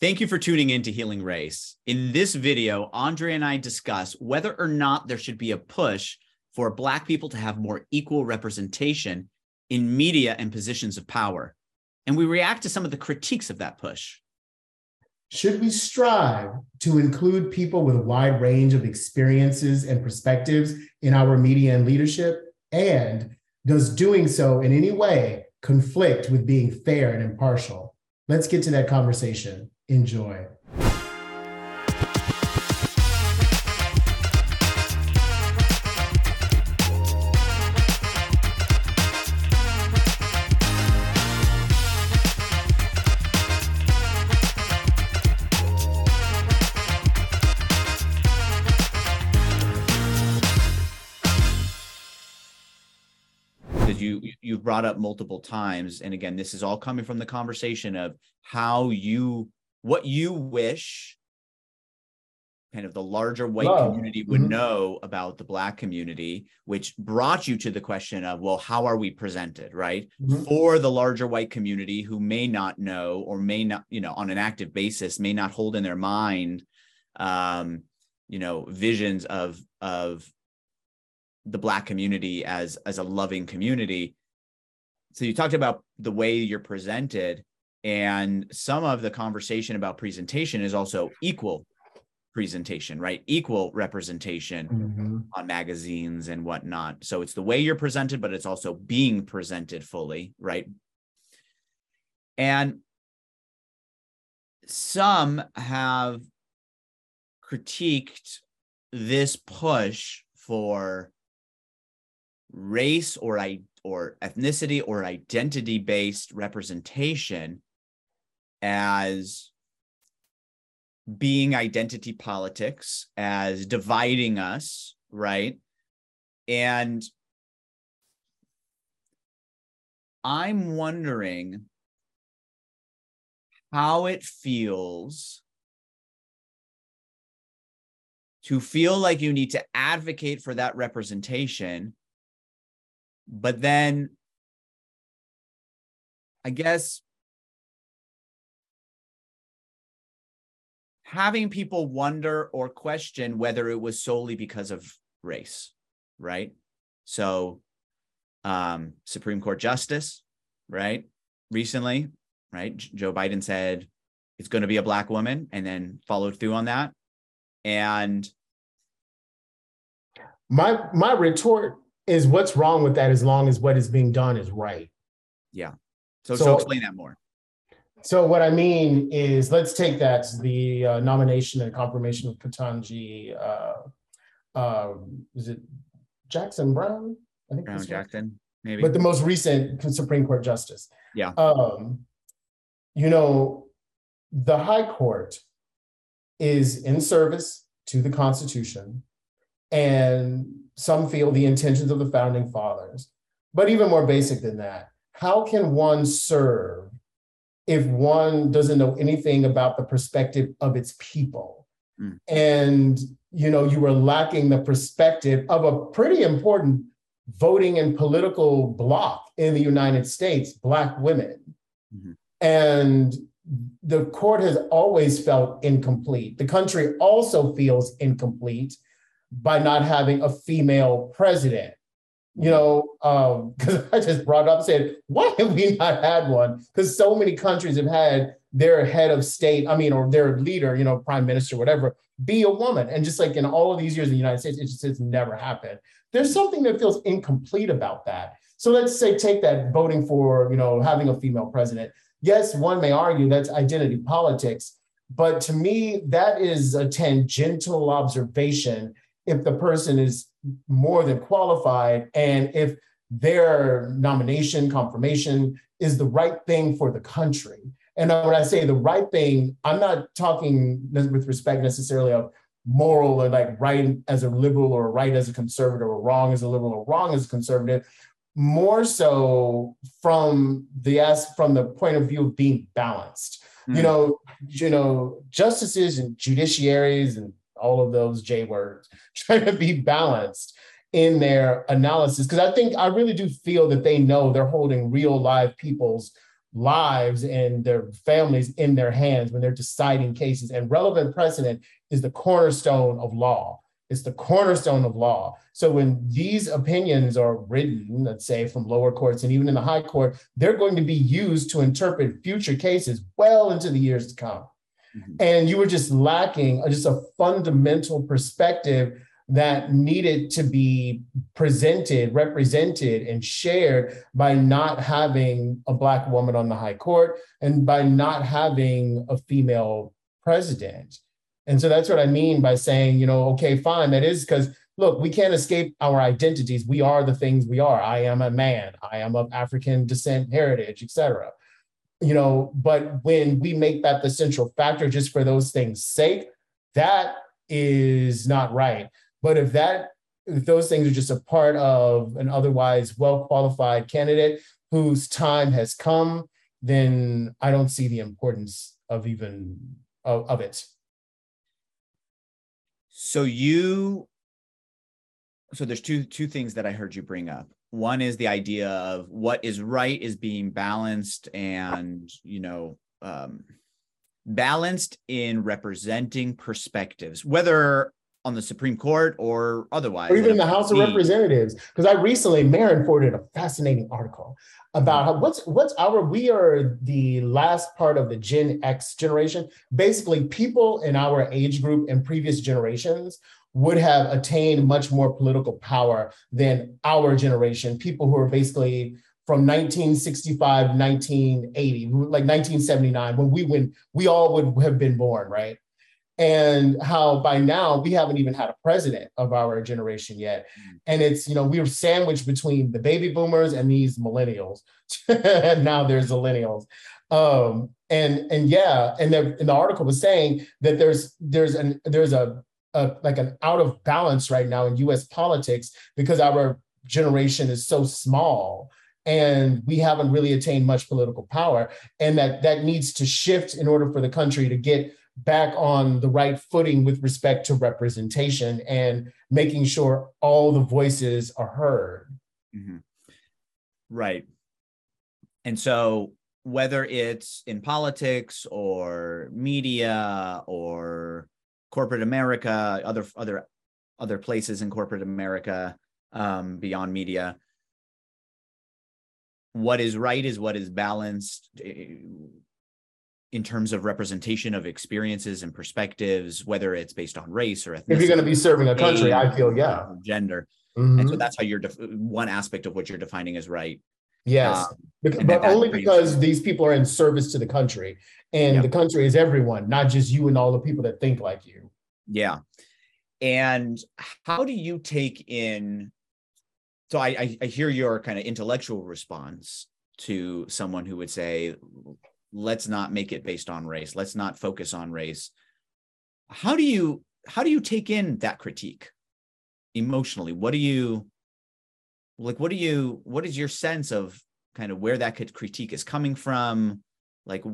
Thank you for tuning in to Healing Race. In this video, Andre and I discuss whether or not there should be a push for Black people to have more equal representation in media and positions of power. And we react to some of the critiques of that push. Should we strive to include people with a wide range of experiences and perspectives in our media and leadership? And does doing so in any way conflict with being fair and impartial? Let's get to that conversation. Enjoy. you you've brought up multiple times and again this is all coming from the conversation of how you what you wish kind of the larger white Love. community would mm-hmm. know about the black community which brought you to the question of well how are we presented right mm-hmm. for the larger white community who may not know or may not you know on an active basis may not hold in their mind um you know visions of of the black community as as a loving community so you talked about the way you're presented and some of the conversation about presentation is also equal presentation right? Equal representation mm-hmm. on magazines and whatnot. So it's the way you're presented but it's also being presented fully right? And some have critiqued this push for race or I or ethnicity or identity based representation as being identity politics as dividing us right? And i'm wondering how it feels to feel like you need to advocate for that representation but then I guess having people wonder or question whether it was solely because of race, right? So, um, Supreme Court Justice, right? Recently, right? Joe Biden said it's going to be a black woman and then followed through on that. And my my retort is what's wrong with that as long as what is being done is right. Yeah. So, so, so explain that more. So what I mean is, let's take that the uh, nomination and confirmation of Ketanji. Uh, uh, is it Jackson Brown? I think Brown Jackson, maybe. But the most recent Supreme Court justice. Yeah. Um, you know, the High Court is in service to the Constitution, and some feel the intentions of the founding fathers. But even more basic than that, how can one serve if one doesn't know anything about the perspective of its people? Mm. And you know, you were lacking the perspective of a pretty important voting and political bloc in the United States, Black women. Mm-hmm. And the court has always felt incomplete. The country also feels incomplete by not having a female president. You know, because um, I just brought up and said, why have we not had one? Because so many countries have had their head of state, I mean, or their leader, you know, prime minister, whatever, be a woman. And just like in all of these years in the United States, it just has never happened. There's something that feels incomplete about that. So let's say take that voting for, you know, having a female president. Yes, one may argue that's identity politics, but to me, that is a tangential observation if the person is more than qualified and if their nomination confirmation is the right thing for the country. And when I say the right thing, I'm not talking with respect necessarily of moral or like right as a liberal or right as a conservative or wrong as a liberal or wrong as a conservative more so from the as from the point of view of being balanced mm. you know you know justices and judiciaries and all of those J words, trying to be balanced in their analysis. Because I think I really do feel that they know they're holding real live people's lives and their families in their hands when they're deciding cases. And relevant precedent is the cornerstone of law. It's the cornerstone of law. So when these opinions are written, let's say from lower courts and even in the high court, they're going to be used to interpret future cases well into the years to come. Mm-hmm. And you were just lacking just a fundamental perspective that needed to be presented, represented, and shared by not having a Black woman on the high court and by not having a female president. And so that's what I mean by saying, you know, okay, fine, that is because look, we can't escape our identities. We are the things we are. I am a man, I am of African descent, heritage, etc. You know, but when we make that the central factor just for those things' sake, that is not right. But if that if those things are just a part of an otherwise well qualified candidate whose time has come, then I don't see the importance of even of, of it. So you so there's two two things that I heard you bring up. One is the idea of what is right is being balanced and, you know, um, balanced in representing perspectives, whether on the Supreme Court or otherwise. Or even in the House of Representatives. Because I recently, Marin forwarded a fascinating article about how what's what's our we are the last part of the Gen X generation. Basically, people in our age group and previous generations would have attained much more political power than our generation, people who are basically from 1965 1980 like 1979 when we when we all would have been born right? And how by now we haven't even had a president of our generation yet. Mm. and it's you know we're sandwiched between the baby boomers and these millennials. And now there's millennials um and and yeah and the, and the article was saying that there's there's an there's a, a like an out of balance right now in us politics because our generation is so small and we haven't really attained much political power and that that needs to shift in order for the country to get back on the right footing with respect to representation and making sure all the voices are heard. Mm-hmm. Right. And so whether it's in politics or media or corporate America, other other other places in corporate America um, beyond media, what is right is what is balanced in terms of representation of experiences and perspectives, whether it's based on race or ethnicity. If you're going to be serving a country, I feel yeah, gender, mm-hmm. and so that's how you're def- one aspect of what you're defining as right. Yes, um, but, but only because these people are in service to the country, and yeah. the country is everyone, not just you and all the people that think like you. Yeah, and how do you take in? So I, I, I hear your kind of intellectual response to someone who would say let's not make it based on race let's not focus on race how do you how do you take in that critique emotionally what do you like what do you what is your sense of kind of where that could critique is coming from? Like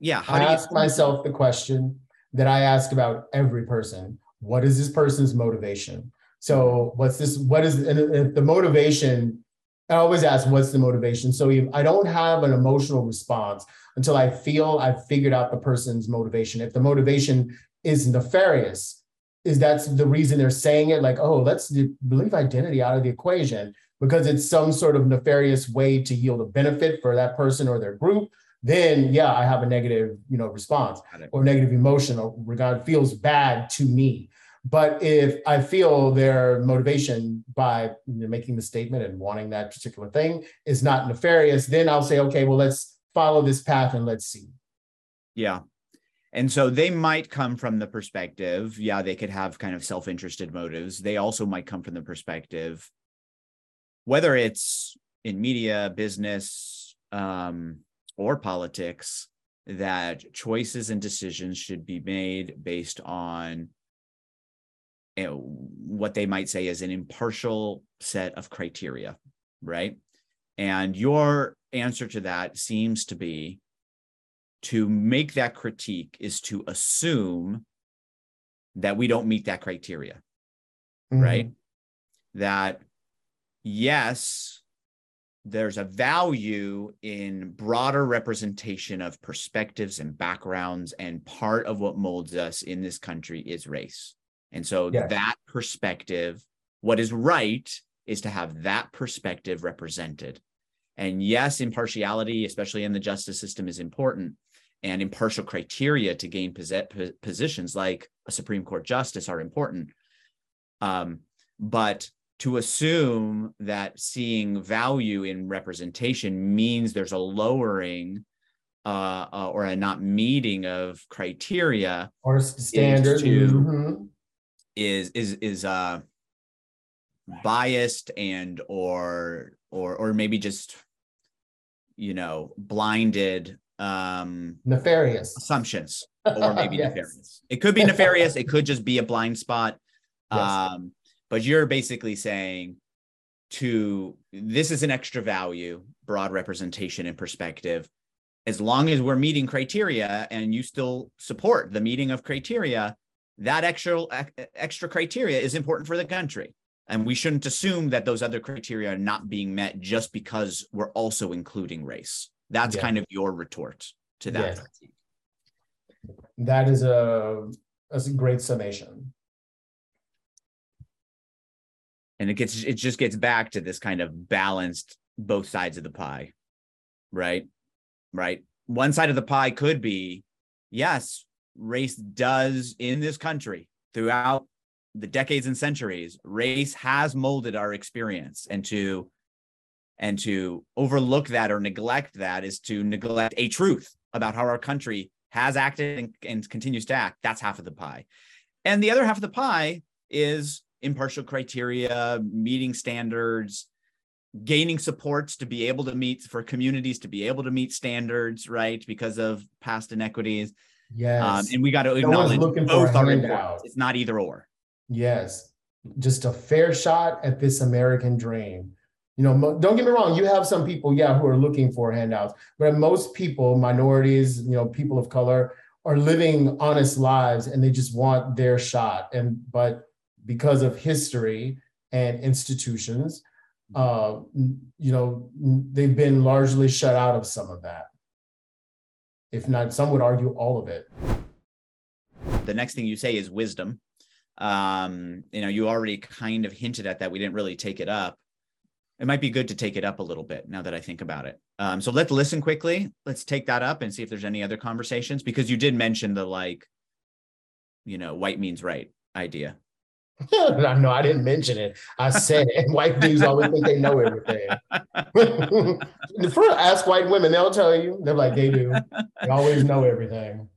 yeah how I do you ask myself the question that i ask about every person what is this person's motivation? So what's this what is and the motivation i always ask what's the motivation? So if i don't have an emotional response until I feel I've figured out the person's motivation. If the motivation is nefarious, is that's the reason they're saying it? Like, oh, let's leave identity out of the equation because it's some sort of nefarious way to yield a benefit for that person or their group, then yeah, I have a negative, you know, response or negative emotion or regard feels bad to me. But if I feel their motivation by you know, making the statement and wanting that particular thing is not nefarious, then I'll say, okay, well, let's follow this path and let's see. Yeah. And so they might come from the perspective, yeah, they could have kind of self interested motives. They also might come from the perspective, whether it's in media, business, um, or politics, that choices and decisions should be made based on you know, what they might say is an impartial set of criteria, right? And your answer to that seems to be to make that critique is to assume that we don't meet that criteria, mm-hmm. right? That yes, there's a value in broader representation of perspectives and backgrounds and part of what molds us in this country is race. And so Yes. that perspective what is right is to have that perspective represented. And yes impartiality especially in the justice system is important and impartial criteria to gain positions like a supreme court justice are important. Um, but to assume that seeing value in representation means there's a lowering uh, uh, or a not meeting of criteria Or standard. to- mhm. is is is uh biased and or or or maybe just you know blinded um Nefarious. assumptions or maybe Yes. nefarious. It could be nefarious. it could just be a blind spot. Yes. Um, but you're basically saying to this is an extra value, broad representation and perspective. As long as we're meeting criteria and you still support the meeting of criteria, that extra extra criteria is important for the country. And we shouldn't assume that those other criteria are not being met just because we're also including race. That's Yeah. kind of your retort to that. Yes. That is a a great summation. And it gets it just gets back to this kind of balanced both sides of the pie right? Right? One side of the pie could be yes race does in this country throughout the decades and centuries race has molded our experience and to and to overlook that or neglect that is to neglect a truth about how our country has acted and, and continues to act. That's half of the pie. And the other half of the pie is impartial criteria, meeting standards, gaining supports to be able to meet for communities to be able to meet standards, right? Because of past inequities. Yes. Um, and we got to acknowledge both are important. It's not either or. Yes, just a fair shot at this American dream. You know, don't get me wrong, you have some people, yeah, who are looking for handouts, but most people, minorities, you know, people of color, are living honest lives and they just want their shot. And but because of history and institutions, uh, you know, they've been largely shut out of some of that. If not, some would argue all of it. The next thing you say is wisdom. Um, you know, you already kind of hinted at that. We didn't really take it up. It might be good to take it up a little bit now that I think about it. Um, so let's listen quickly. Let's take that up and see if there's any other conversations because you did mention the like, you know, white means right idea. no, I didn't mention it. I said it. White dudes always think they know everything. First, ask white women; they'll tell you. They're like they do. They always know everything.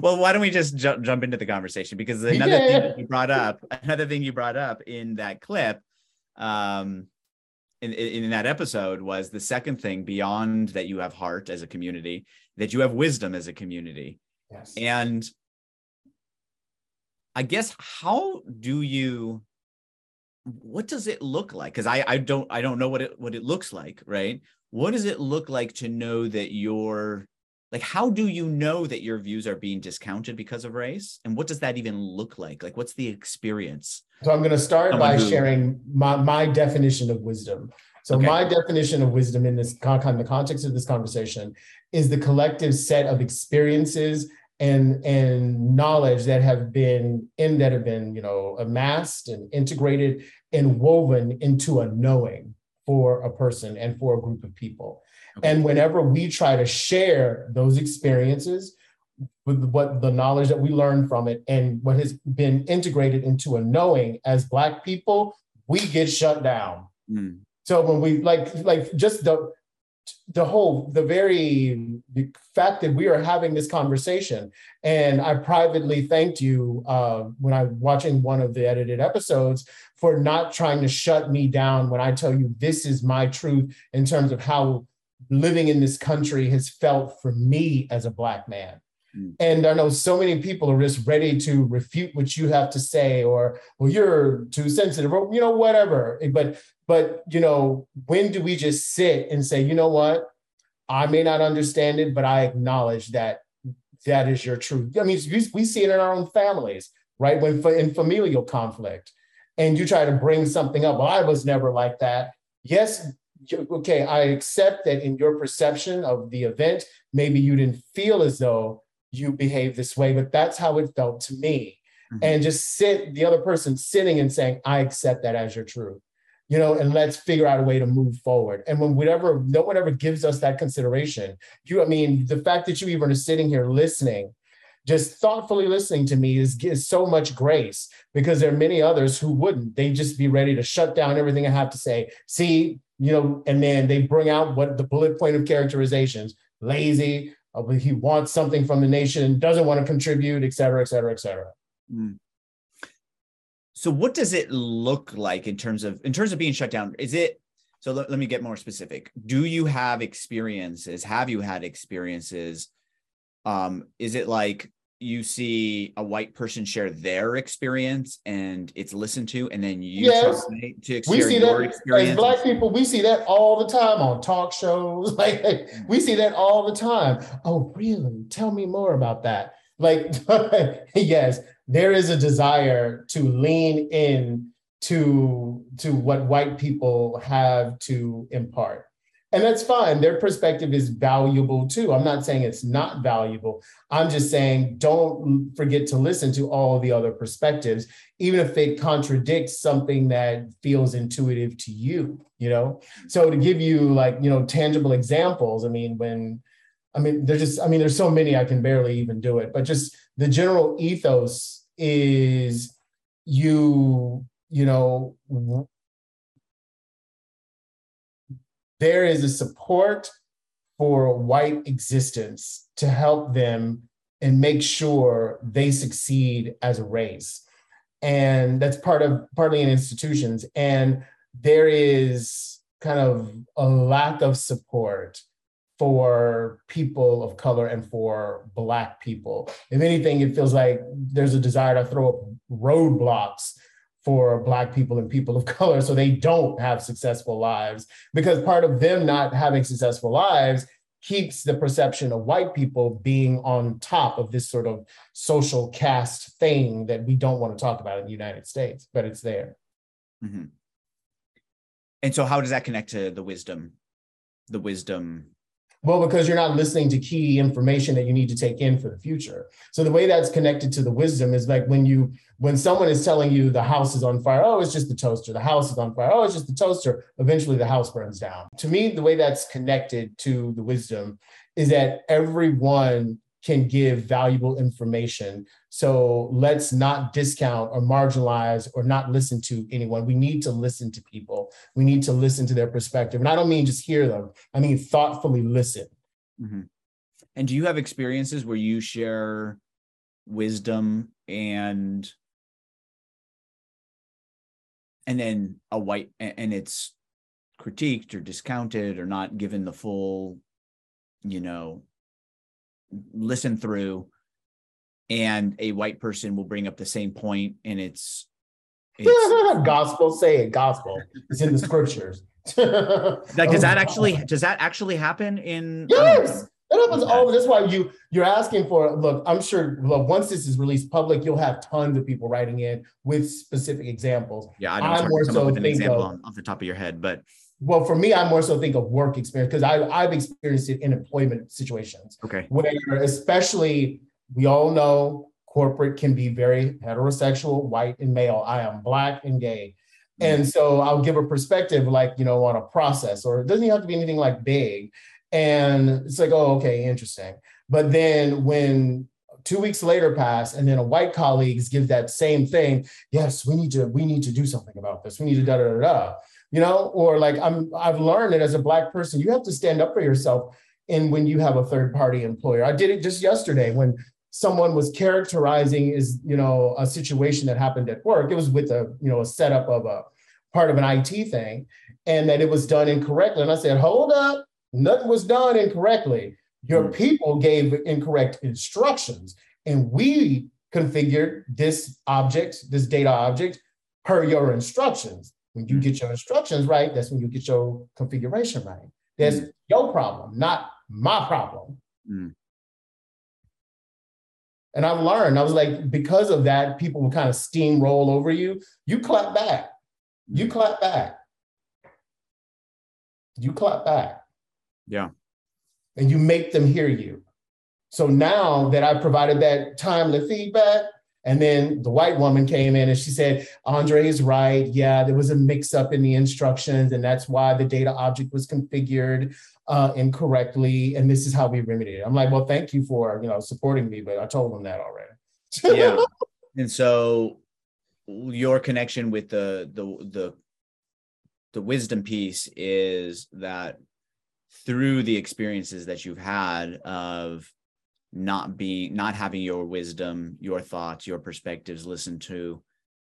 well, why don't we just ju- jump into the conversation? Because another thing you brought up, another thing you brought up in that clip, um, in, in in that episode was the second thing beyond that you have heart as a community, that you have wisdom as a community, Yes. and I guess how do you? What does it look like? Because I I don't I don't know what it what it looks like, right? What does it look like to know that you're like how do you know that your views are being discounted because of race and what does that even look like like what's the experience So I'm going to start by who- sharing my, my definition of wisdom. So Okay. my definition of wisdom in this con- the context of this conversation is the collective set of experiences and and knowledge that have been in that have been you know amassed and integrated and woven into a knowing for a person and for a group of people. Okay. And whenever we try to share those experiences with what the knowledge that we learned from it and what has been integrated into a knowing as Black people, we get shut down. Mm, So when we like, like just the the whole the very the fact that we are having this conversation. And i privately thanked you uh, when i watching one of the edited episodes for not trying to shut me down when i tell you this is my truth in terms of how living in this country has felt for me as a black man. Mm. and i know so many people are just ready to refute what you have to say or well you're too sensitive or you know whatever. But but you know when do we just sit and say you know what? I may not understand it but i acknowledge that that is your truth. I mean we, see it in our own families right? When in familial conflict and you try to bring something up. Well i was never like that. Yes, okay, I accept that in your perception of the event, maybe you didn't feel as though you behaved this way, but that's how it felt to me. Mm-hmm. And just sit the other person sitting and saying, I accept that as your truth you know, and let's figure out a way to move forward. And when whatever, no one ever gives us that consideration, you, I mean, the fact that you even are sitting here listening, just thoughtfully listening to me is, is so much grace because there are many others who wouldn't. They just be ready to shut down everything I have to say. See, you know, and then they bring out what the bullet point of characterizations, lazy, uh, he wants something from the nation, doesn't want to contribute, et cetera, et cetera, et cetera. Mm so what does it look like in terms of in terms of being shut down? Is it so let, let me get more specific. Do you have experiences? Have you had experiences? Um is it like you see a white person share their experience and it's listened to and then you yes. to we see that. As black people we see that all the time on talk shows. Like mm. we see that all the time. Oh really? Tell me more about that. Like yes there is a desire to lean in to to what white people have to impart. And that's fine. Their perspective is valuable too. I'm not saying it's not valuable. I'm just saying don't forget to listen to all the other perspectives even if it contradicts something that feels intuitive to you you know? So to give you like you know tangible examples i mean when i mean there's just i mean there's so many i can barely even do it but just the general ethos is you you know there is a support for white existence to help them and make sure they succeed as a race. And that's part of partly in institutions. And there is kind of a lack of support for people of color and for black people. If anything, it feels like there's a desire to throw up roadblocks for black people and people of color so they don't have successful lives because part of them not having successful lives keeps the perception of white people being on top of this sort of social caste thing that we don't want to talk about in the United States, but it's there. Mm-hmm. And so, how does that connect to the wisdom, the wisdom well, because you're not listening to key information that you need to take in for the future. So the way that's connected to the wisdom is like when you when someone is telling you the house is on fire, oh, it's just the toaster. The house is on fire. Oh, it's just the toaster. Eventually the house burns down. To me, the way that's connected to the wisdom is that everyone can give valuable information. So let's not discount or marginalize or not listen to anyone. We need to listen to people. We need to listen to their perspective. And I don't mean just hear them, I mean thoughtfully listen. Mm-hmm. And do you have experiences where you share wisdom and and then a white and it's critiqued or discounted or not given the full you know listen through and a white person will bring up the same point and it's, it's gospel say it gospel. It's in the scriptures. Like does that oh actually does that actually happen in um, yes! That happens okay. all that's why you you're asking for look i'm sure look once this is released public you'll have tons of people writing in with specific examples. Yeah i don't more so with an example of, off the top of your head but well, for me, I more so think of work experience because I I've experienced it in employment situations. Okay. Where especially we all know corporate can be very heterosexual, white and male. I am black and gay. Mm-hmm. And so I'll give a perspective like, you know, on a process, or it doesn't have to be anything like big. And it's like, oh, okay, interesting. But then when two weeks later pass and then a white colleagues give that same thing, yes, we need to, we need to do something about this. We need to da da da da you know, or like I'm I've learned that as a black person, you have to stand up for yourself and when you have a third party employer. I did it just yesterday when someone was characterizing is, you know, a situation that happened at work. It was with a, you know, a setup of a part of an IT thing and that it was done incorrectly. And I said, hold up, nothing was done incorrectly. Your hmm. people gave incorrect instructions and we configured this object, this data object per your instructions. When you get your instructions right, that's when you get your configuration right. That's mm. your problem, not my problem. Mm. And I've learned, I was like, because of that, people will kind of steamroll over you. You clap back. You mm. clap back. you clap back. Yeah. And you make them hear you. So now that I provided that timely feedback, and then the white woman came in and she said, Andre is right. Yeah, there was a mix up in the instructions, and that's why the data object was configured uh, incorrectly. And this is how we remedied it. I'm like, well, thank you for you know supporting me, but I told them that already. yeah. And so your connection with the the the the wisdom piece is that through the experiences that you've had of not being not having your wisdom your thoughts your perspectives listened to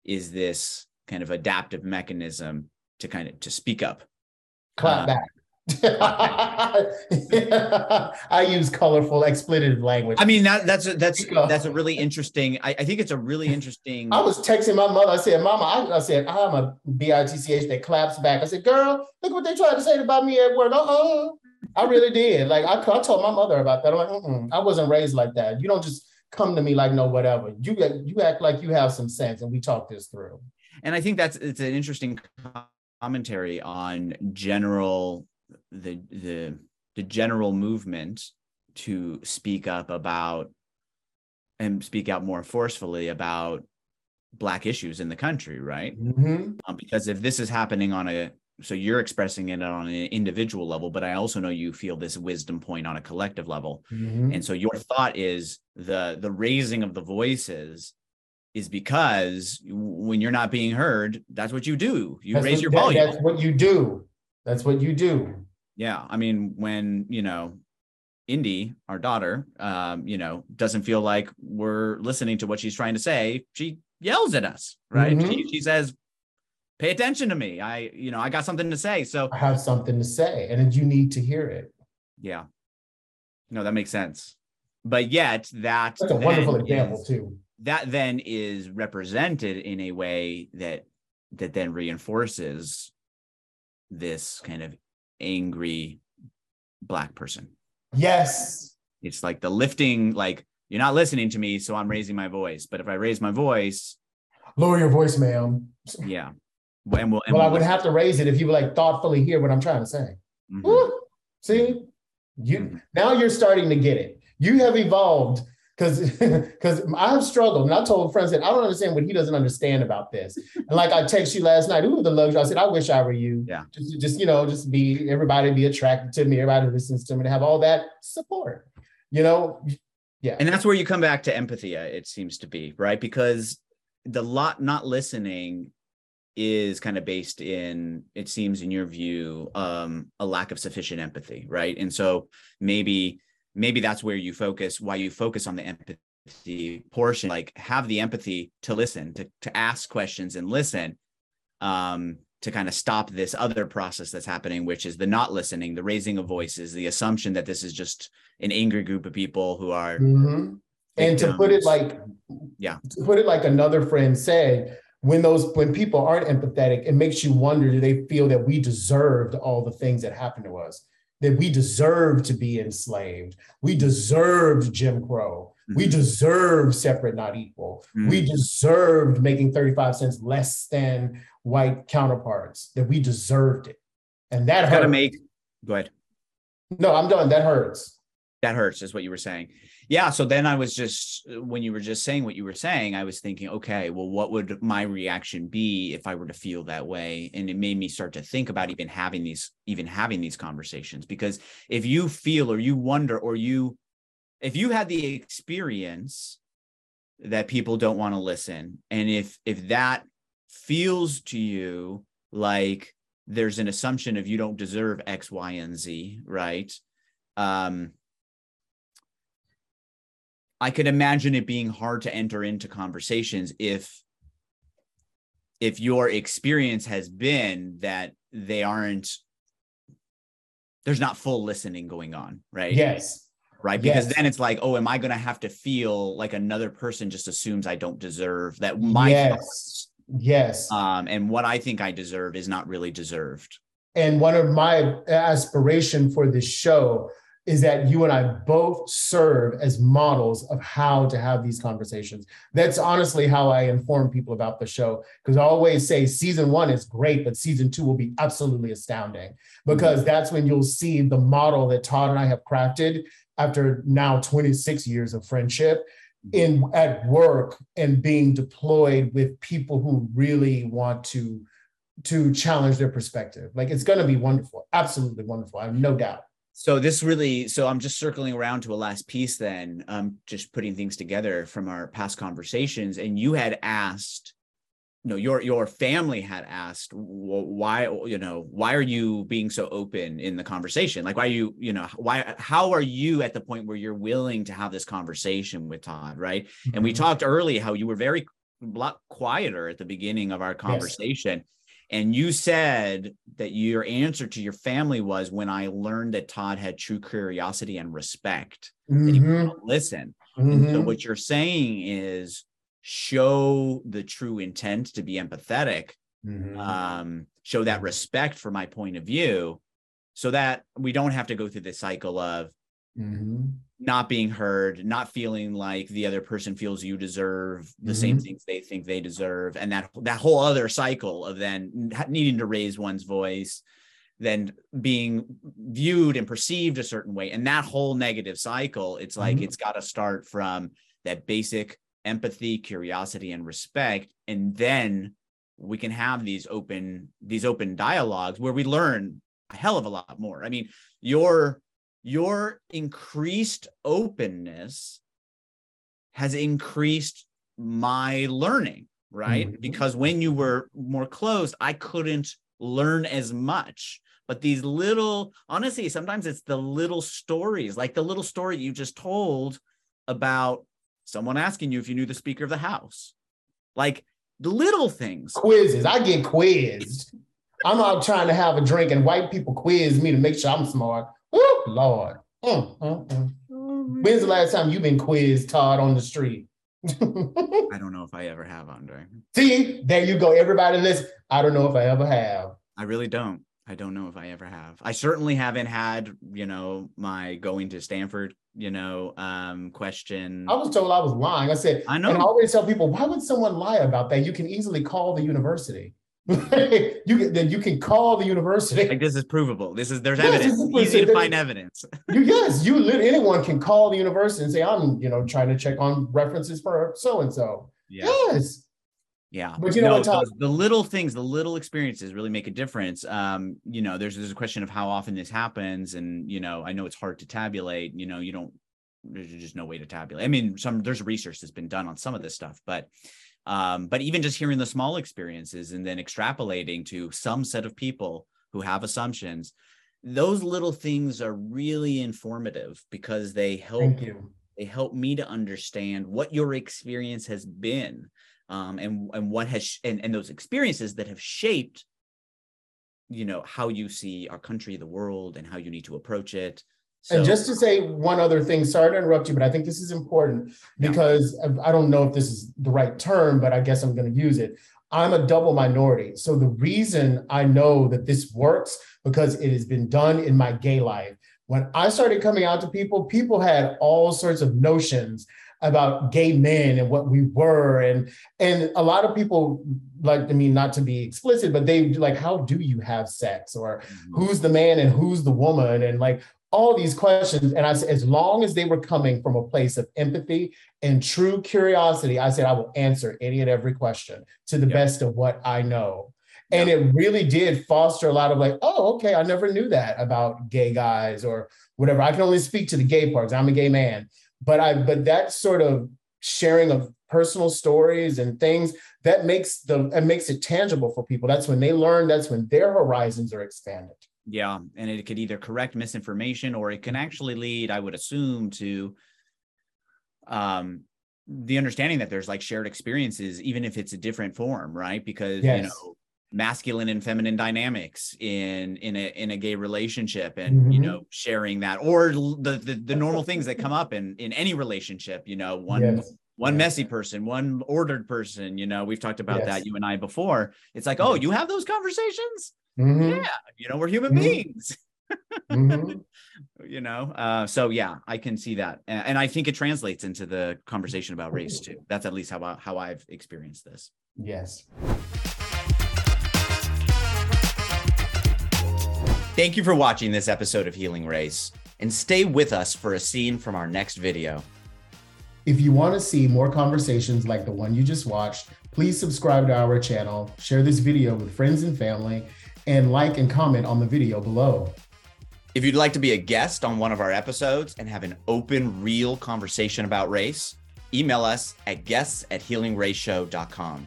is this kind of adaptive mechanism to kind of to speak up clap uh, back I use colorful expletive language. I mean that that's a, that's that's a really interesting. I, I think it's a really interesting. I was texting my mother. I said, "Mama," I, I said, "I'm a bitch that claps back." I said, "Girl, look what they tried to say about me at work." Uh-uh. I really did. Like I, I told my mother about that. I'm like, Mm-mm. I wasn't raised like that. You don't just come to me like no whatever. You you act like you have some sense, and we talk this through. And I think that's it's an interesting commentary on general the the the general movement to speak up about and speak out more forcefully about black issues in the country right mm-hmm. um, because if this is happening on a so you're expressing it on an individual level but i also know you feel this wisdom point on a collective level. Mm-hmm. and so your thought is the the raising of the voices is because when you're not being heard that's what you do. You that's raise what, your that, volume. that's what you do. That's what you do. Yeah i mean when you know indy our daughter um you know doesn't feel like we're listening to what she's trying to say she yells at us right? Mhm. she, she says pay attention to me. I you know i got something to say. So I have something to say, and you need to hear it. yeah. No that makes sense. But yet that That's a wonderful example is- too. that then is represented in a way that that then reinforces this kind of angry black person. Yes, it's like the lifting like you're not listening to me so i'm raising my voice. But if i raise my voice lower your voice, ma'am. yeah and we'll, and Well, I would have to raise it if you would like thoughtfully hear what I'm trying to say. Mhm. Woo! See, you Mhm. now you're starting to get it. You have evolved because because I've struggled, and I told friends that I don't understand what he doesn't understand about this. And like I text you last night, ooh, the luxury. I said, I wish I were you. Yeah. Just, just you know, just be everybody be attracted to me, everybody listens to me, to have all that support. You know, yeah. and that's where you come back to empathy uh, it seems to be right because the lot not listening is kind of based in it seems in your view um a lack of sufficient empathy right and so maybe maybe that's where you focus why you focus on the empathy portion like have the empathy to listen to to ask questions and listen um to kind of stop this other process that's happening which is the not listening the raising of voices the assumption that this is just an angry group of people who are Mhm. And to put it like, Yeah. to put it like another friend said, when those when people aren't empathetic, it makes you wonder: do they feel that we deserved all the things that happened to us? That we deserved to be enslaved, we deserved Jim Crow, we Mhm. deserved separate, not equal, we Mm. deserved making thirty five cents less than white counterparts. That we deserved it, and that got to make go ahead no, I'm done. That hurts. that hurts is what you were saying yeah so then i was just when you were just saying what you were saying i was thinking okay well what would my reaction be if i were to feel that way? And it made me start to think about even having these even having these conversations because if you feel or you wonder or you if you had the experience that people don't want to listen and if if that feels to you like there's an assumption of you don't deserve x y and z right? Um I could imagine it being hard to enter into conversations if if your experience has been that they aren't there's not full listening going on, right? Yes. Right. Because Yes. then it's like, oh, am I gonna have to feel like another person just assumes I don't deserve that my Yes. thoughts, Yes. um and what I think I deserve is not really deserved. and one of my aspiration for this show is that you and I both serve as models of how to have these conversations. That's honestly how I inform people about the show. Because I always say season one is great, but season two will be absolutely astounding because mm-hmm. that's when you'll see the model that Todd and I have crafted after now 26 years of friendship in at work and being deployed with people who really want to to challenge their perspective. Like it's going to be wonderful, absolutely wonderful. I have no doubt. So this really, so I'm just circling around to a last piece. Then, um, just putting things together from our past conversations, and you had asked, you know, your your family had asked, why, you know, why are you being so open in the conversation? Like, why are you, you know, why, how are you at the point where you're willing to have this conversation with Todd, right? Mm-hmm. And we mm-hmm. talked early how you were very a lot quieter at the beginning of our conversation. Yes and you said that your answer to your family was when I learned that Todd had true curiosity and respect, mm-hmm. that he would mm-hmm. listen. Mm-hmm. so what you're saying is show the true intent to be empathetic, mm-hmm. um, show that respect for my point of view, so that we don't have to go through the cycle of mm-hmm not being heard, not feeling like the other person feels you deserve the mm-hmm. same things they think they deserve, and that that whole other cycle of then needing to raise one's voice, then being viewed and perceived a certain way, and that whole negative cycle. It's like mm-hmm. it's got to start from that basic empathy, curiosity, and respect, and then we can have these open these open dialogues where we learn a hell of a lot more. I mean, your your increased openness has increased my learning, right? Mm-hmm. Because when you were more closed, I couldn't learn as much. But these little, honestly, sometimes it's the little stories, like the little story you just told about someone asking you if you knew the Speaker of the House. Like the little things. Quizzes. I get quizzed. I'm out trying to have a drink and white people quiz me to make sure I'm smart. Woo, Lord. Mm, mm, mm. When's the last time you've been quizzed, Todd, on the street? I don't know if I ever have, Andre. See, there you go. Everybody listen. I don't know if I ever have. I really don't. I don't know if I ever have. I certainly haven't had, you know, my going to Stanford, you know, um, question. I was told I was lying. I said, I know. And I always tell people, why would someone lie about that? You can easily call the university. you can then you can call the university. Like this is provable. This is there's yes, evidence. Easy to find evidence. you, yes, you literally anyone can call the university and say, I'm you know trying to check on references for so and so. Yes. Yeah. But you know no, what, Todd? The little things, the little experiences really make a difference. Um, you know, there's there's a question of how often this happens. And, you know, I know it's hard to tabulate, you know, you don't there's just no way to tabulate. I mean, some there's research that's been done on some of this stuff, but um, but even just hearing the small experiences and then extrapolating to some set of people who have assumptions, those little things are really informative because they help you. they help me to understand what your experience has been um, and and what has and, and those experiences that have shaped you know how you see our country the world and how you need to approach it so, and just to say one other thing, sorry to interrupt you, but I think this is important because yeah. I don't know if this is the right term, but I guess I'm going to use it. I'm a double minority. So the reason I know that this works because it has been done in my gay life. When I started coming out to people, people had all sorts of notions about gay men and what we were and and a lot of people like I mean not to be explicit but they like how do you have sex or mm-hmm. who's the man and who's the woman and like all these questions. And I said, as long as they were coming from a place of empathy and true curiosity, I said, I will answer any and every question to the yep. best of what I know. And it really did foster a lot of like, oh, okay, I never knew that about gay guys or whatever. I can only speak to the gay parts. I'm a gay man. But I but that sort of sharing of personal stories and things that makes the it makes it tangible for people. That's when they learn, that's when their horizons are expanded. Yeah, and it could either correct misinformation or it can actually lead, I would assume, to um the understanding that there's like shared experiences, even if it's a different form, right? Because yes. you know, masculine and feminine dynamics in in a in a gay relationship and mm-hmm. you know sharing that or the, the, the normal things that come up in in any relationship you know one yes. one messy person one ordered person you know we've talked about yes. that you and i before it's like oh you have those conversations Mm-hmm. Yeah, you know, we're human mm-hmm. beings. Mhm. you know uh so yeah i can see that and, and i think it translates into the conversation about race too that's at least how I, how i've experienced this Yes. thank you for watching this episode of healing race and stay with us for a scene from our next video If you want to see more conversations like the one you just watched, please subscribe to our channel, share this video with friends and family, and like and comment on the video below. if you'd like to be a guest on one of our episodes and have an open real conversation about race email us at guests at healingraceshow.com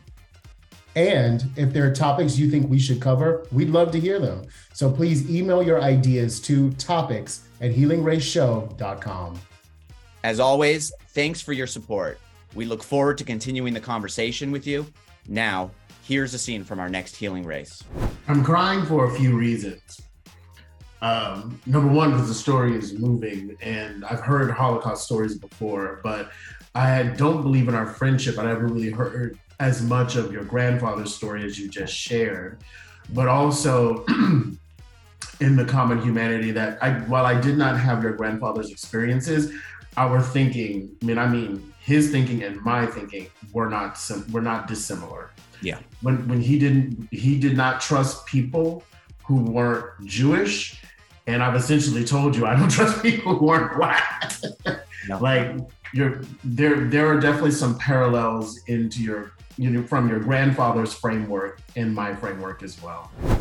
And if there are topics you think we should cover, we'd love to hear them. So please email your ideas to topics at healingraceshow.com. As always, thanks for your support. We look forward to continuing the conversation with you. Now, here's a scene from our next healing race. I'm crying for a few reasons. Um, number one, because the story is moving, and I've heard Holocaust stories before, but I don't believe in our friendship. I never really heard as much of your grandfather's story as you just shared, but also in the common humanity that I, while I did not have your grandfather's experiences, our thinking, I mean, I mean, his thinking and my thinking were not sim- were not dissimilar. Yeah. When when he didn't he did not trust people who weren't Jewish, and I've essentially told you I don't trust people who aren't black. No. Like you're there there are definitely some parallels into your you know from your grandfather's framework in my framework as well.